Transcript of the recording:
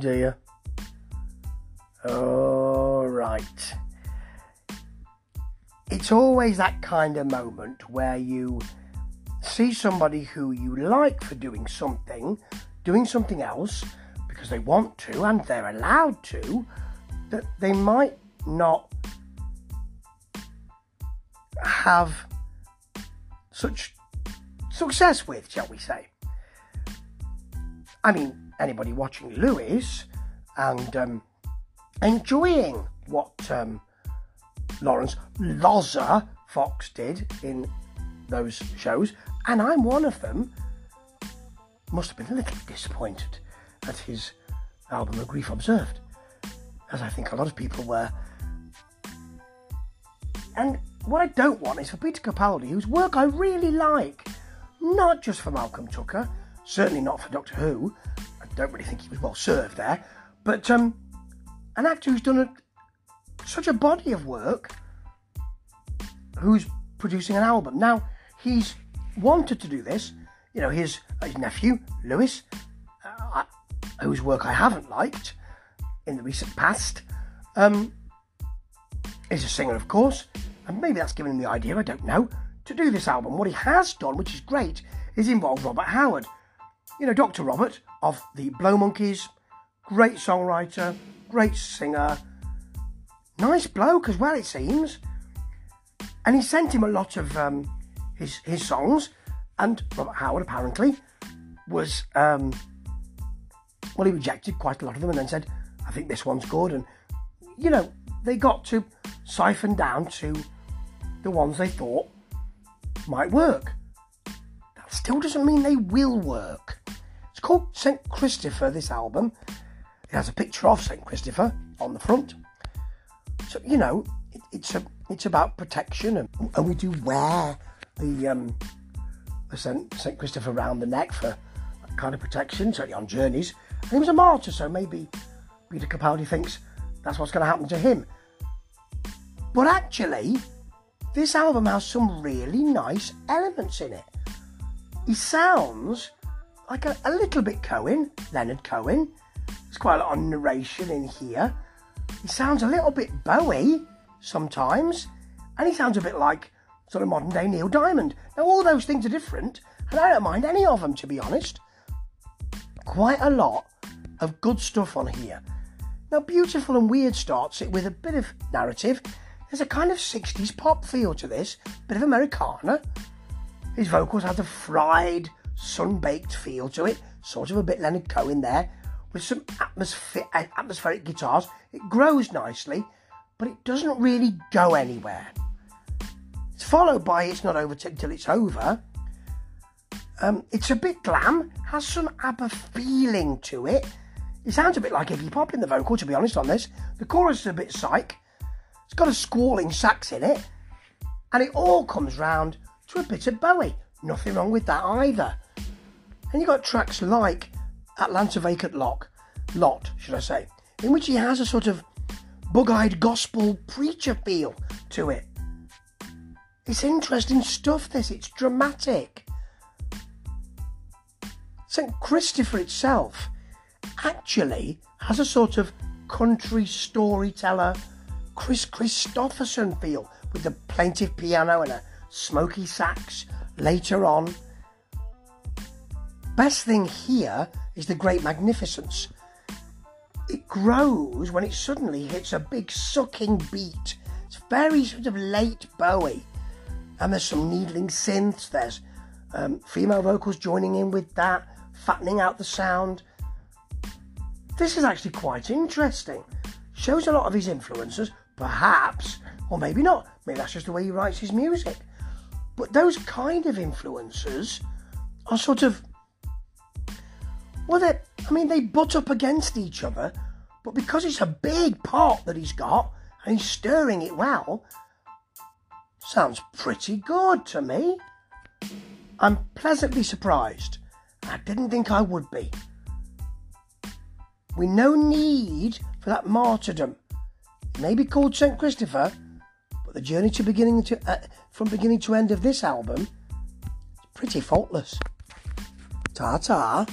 dear. All right. It's always that kind of moment where you see somebody who you like for doing something, doing something else because they want to and they're allowed to, that they might not have such success with, shall we say. I mean, anybody watching Lewis and um, enjoying what um, Laurence Loza Fox did in those shows, and I'm one of them, must have been a little disappointed at his album A Grief Observed, as I think a lot of people were. And what I don't want is for Peter Capaldi, whose work I really like, not just for Malcolm Tucker, certainly not for Doctor Who. Don't really think he was well served there, but um, an actor who's done a, such a body of work, who's producing an album. Now, he's wanted to do this. You know, his, his nephew, Lewis, uh, whose work I haven't liked in the recent past, um, is a singer, of course, and maybe that's given him the idea, I don't know, to do this album. What he has done, which is great, is involve Robert Howard. You know, Dr. Robert of the Blow Monkeys, great songwriter, great singer, nice bloke as well, it seems. And he sent him a lot of um, his his songs, and Robert Howard apparently was um, well, he rejected quite a lot of them, and then said, "I think this one's good." And you know, they got to siphon down to the ones they thought might work. That still doesn't mean they will work. It's called St. Christopher, this album. It has a picture of St. Christopher on the front. So, you know, it, it's a, it's about protection, and, and we do wear the, um, the St. St. Christopher around the neck for kind of protection, certainly on journeys. And he was a martyr, so maybe Peter Capaldi thinks that's what's going to happen to him. But actually, this album has some really nice elements in it. He sounds like a, little bit Cohen, Leonard Cohen. There's quite a lot of narration in here. He sounds a little bit Bowie sometimes, and he sounds a bit like sort of modern day Neil Diamond. Now, all those things are different, and I don't mind any of them, to be honest. Quite a lot of good stuff on here. Now, Beautiful and Weird starts it with a bit of narrative there's a kind of 60s pop feel to this, bit of Americana. His vocals have the fried, sun-baked feel to it, sort of a bit Leonard Cohen there, with some atmospheric, atmospheric guitars. It grows nicely, but it doesn't really go anywhere. It's followed by It's Not Over Till It's Over. Um, it's a bit glam, has some ABBA feeling to it. It sounds a bit like Iggy Pop in the vocal, to be honest, on this. The chorus is a bit psych, it's got a squalling sax in it, and it all comes round to a bit of Bowie. Nothing wrong with that either. And you've got tracks like Atlanta Vacant Lock, Lot, should I say, in which he has a sort of bug-eyed gospel preacher feel to it. It's interesting stuff, this. It's dramatic. St. Christopher itself actually has a sort of country storyteller Kris Kristofferson feel with the plaintive piano and a smoky sax later on. Best thing here is the great magnificence. It grows when it suddenly hits a big sucking beat. It's very sort of late Bowie. And there's some needling synths, there's um, female vocals joining in with that, fattening out the sound. This is actually quite interesting. Shows a lot of his influences, Perhaps, or maybe not. Maybe that's just the way he writes his music. But those kind of influences are sort of well, they I mean, they butt up against each other, but because it's a big pot that he's got and he's stirring it well, sounds pretty good to me. I'm pleasantly surprised. I didn't think I would be. We no need for that martyrdom may be called St. Christopher, but the journey to beginning to uh, from beginning to end of this album is pretty faultless. Ta ta.